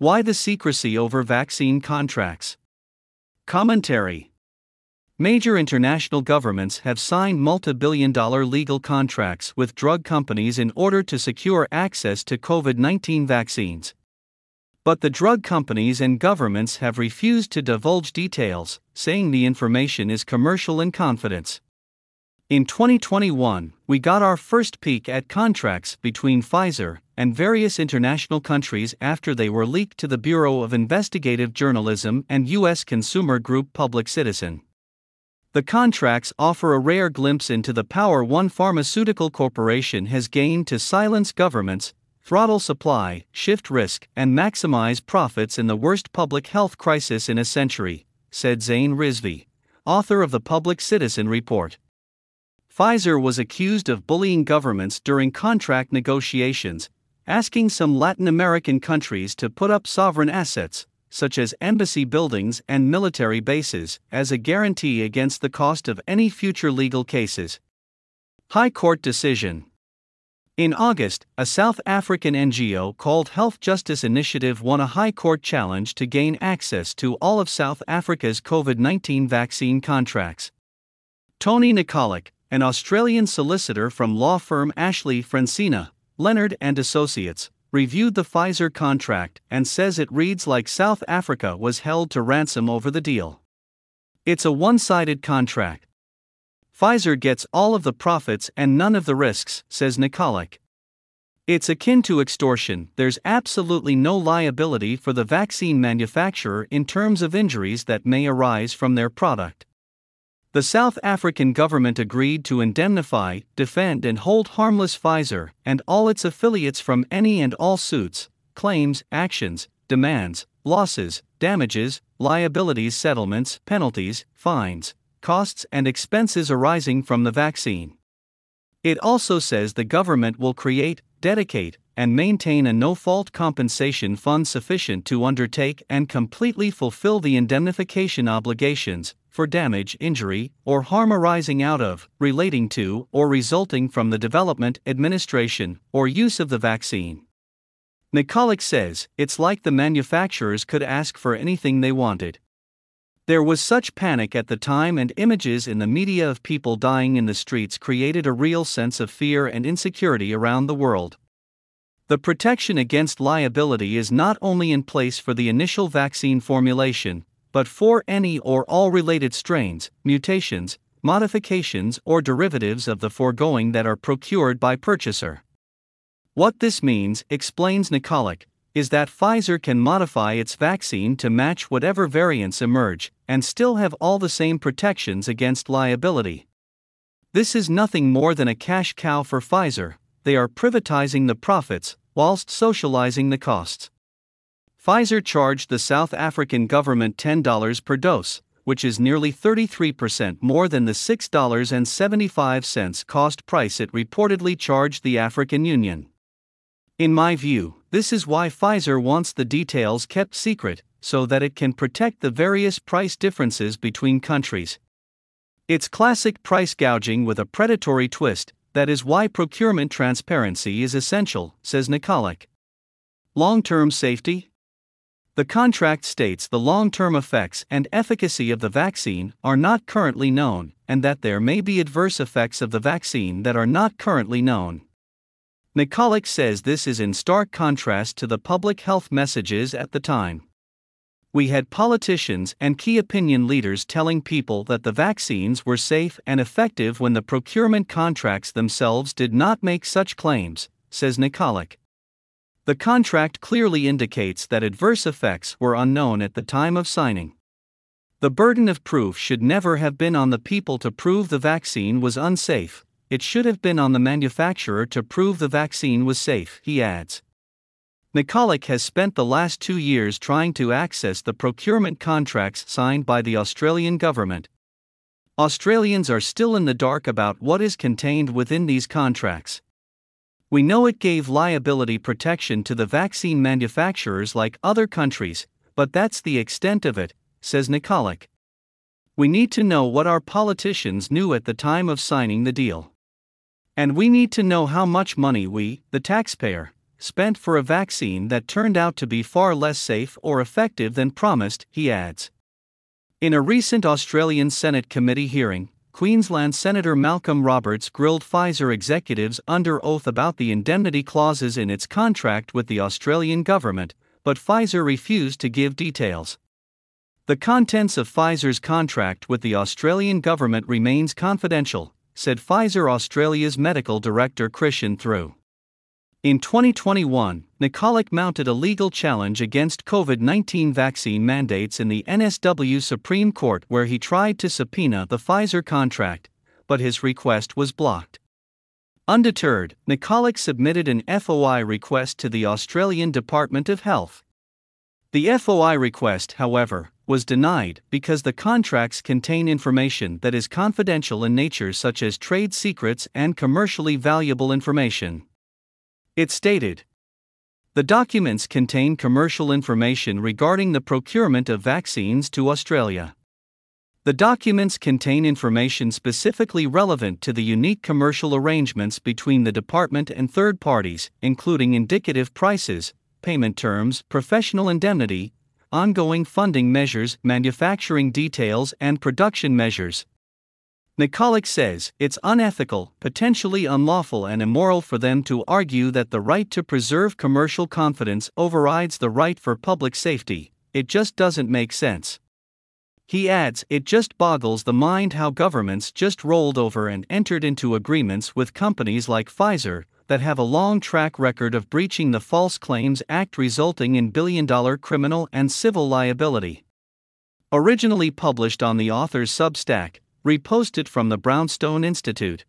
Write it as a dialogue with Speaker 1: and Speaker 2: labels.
Speaker 1: Why the secrecy over vaccine contracts? Commentary Major international governments have signed multi billion dollar legal contracts with drug companies in order to secure access to COVID 19 vaccines. But the drug companies and governments have refused to divulge details, saying the information is commercial in confidence. In 2021, we got our first peek at contracts between Pfizer and various international countries after they were leaked to the Bureau of Investigative Journalism and U.S. consumer group Public Citizen. The contracts offer a rare glimpse into the power one pharmaceutical corporation has gained to silence governments, throttle supply, shift risk, and maximize profits in the worst public health crisis in a century, said Zain Rizvi, author of the Public Citizen Report. Pfizer was accused of bullying governments during contract negotiations, asking some Latin American countries to put up sovereign assets, such as embassy buildings and military bases, as a guarantee against the cost of any future legal cases. High Court Decision in August, a South African NGO called Health Justice Initiative won a High Court challenge to gain access to all of South Africa's COVID 19 vaccine contracts. Tony Nikolic, an Australian solicitor from law firm Ashley Francina, Leonard and Associates, reviewed the Pfizer contract and says it reads like South Africa was held to ransom over the deal. It's a one sided contract. Pfizer gets all of the profits and none of the risks, says Nikolic. It's akin to extortion, there's absolutely no liability for the vaccine manufacturer in terms of injuries that may arise from their product. The South African government agreed to indemnify, defend, and hold harmless Pfizer and all its affiliates from any and all suits, claims, actions, demands, losses, damages, liabilities, settlements, penalties, fines, costs, and expenses arising from the vaccine. It also says the government will create, dedicate, and maintain a no fault compensation fund sufficient to undertake and completely fulfill the indemnification obligations for damage, injury, or harm arising out of, relating to, or resulting from the development, administration, or use of the vaccine. Nikolic says it's like the manufacturers could ask for anything they wanted. There was such panic at the time, and images in the media of people dying in the streets created a real sense of fear and insecurity around the world. The protection against liability is not only in place for the initial vaccine formulation, but for any or all related strains, mutations, modifications, or derivatives of the foregoing that are procured by purchaser. What this means, explains Nikolic, is that Pfizer can modify its vaccine to match whatever variants emerge and still have all the same protections against liability. This is nothing more than a cash cow for Pfizer, they are privatizing the profits whilst socializing the costs. Pfizer charged the South African government $10 per dose, which is nearly 33% more than the $6.75 cost price it reportedly charged the African Union. In my view, this is why Pfizer wants the details kept secret, so that it can protect the various price differences between countries. It's classic price gouging with a predatory twist, that is why procurement transparency is essential, says Nikolic. Long term safety? The contract states the long term effects and efficacy of the vaccine are not currently known, and that there may be adverse effects of the vaccine that are not currently known. Nikolic says this is in stark contrast to the public health messages at the time. We had politicians and key opinion leaders telling people that the vaccines were safe and effective when the procurement contracts themselves did not make such claims, says Nikolic. The contract clearly indicates that adverse effects were unknown at the time of signing. The burden of proof should never have been on the people to prove the vaccine was unsafe, it should have been on the manufacturer to prove the vaccine was safe, he adds. Nikolic has spent the last two years trying to access the procurement contracts signed by the Australian government. Australians are still in the dark about what is contained within these contracts. We know it gave liability protection to the vaccine manufacturers like other countries, but that's the extent of it, says Nikolic. We need to know what our politicians knew at the time of signing the deal. And we need to know how much money we, the taxpayer, spent for a vaccine that turned out to be far less safe or effective than promised, he adds. In a recent Australian Senate committee hearing, Queensland Senator Malcolm Roberts grilled Pfizer executives under oath about the indemnity clauses in its contract with the Australian government, but Pfizer refused to give details. The contents of Pfizer's contract with the Australian government remains confidential, said Pfizer Australia's medical director Krishan Thiru. In 2021, Nikolic mounted a legal challenge against COVID 19 vaccine mandates in the NSW Supreme Court where he tried to subpoena the Pfizer contract, but his request was blocked. Undeterred, Nikolic submitted an FOI request to the Australian Department of Health. The FOI request, however, was denied because the contracts contain information that is confidential in nature, such as trade secrets and commercially valuable information. It stated The documents contain commercial information regarding the procurement of vaccines to Australia. The documents contain information specifically relevant to the unique commercial arrangements between the department and third parties, including indicative prices, payment terms, professional indemnity, ongoing funding measures, manufacturing details, and production measures. Nikolic says it's unethical, potentially unlawful, and immoral for them to argue that the right to preserve commercial confidence overrides the right for public safety. It just doesn't make sense. He adds, it just boggles the mind how governments just rolled over and entered into agreements with companies like Pfizer that have a long track record of breaching the False Claims Act, resulting in billion dollar criminal and civil liability. Originally published on the author's Substack, reposted from the Brownstone Institute.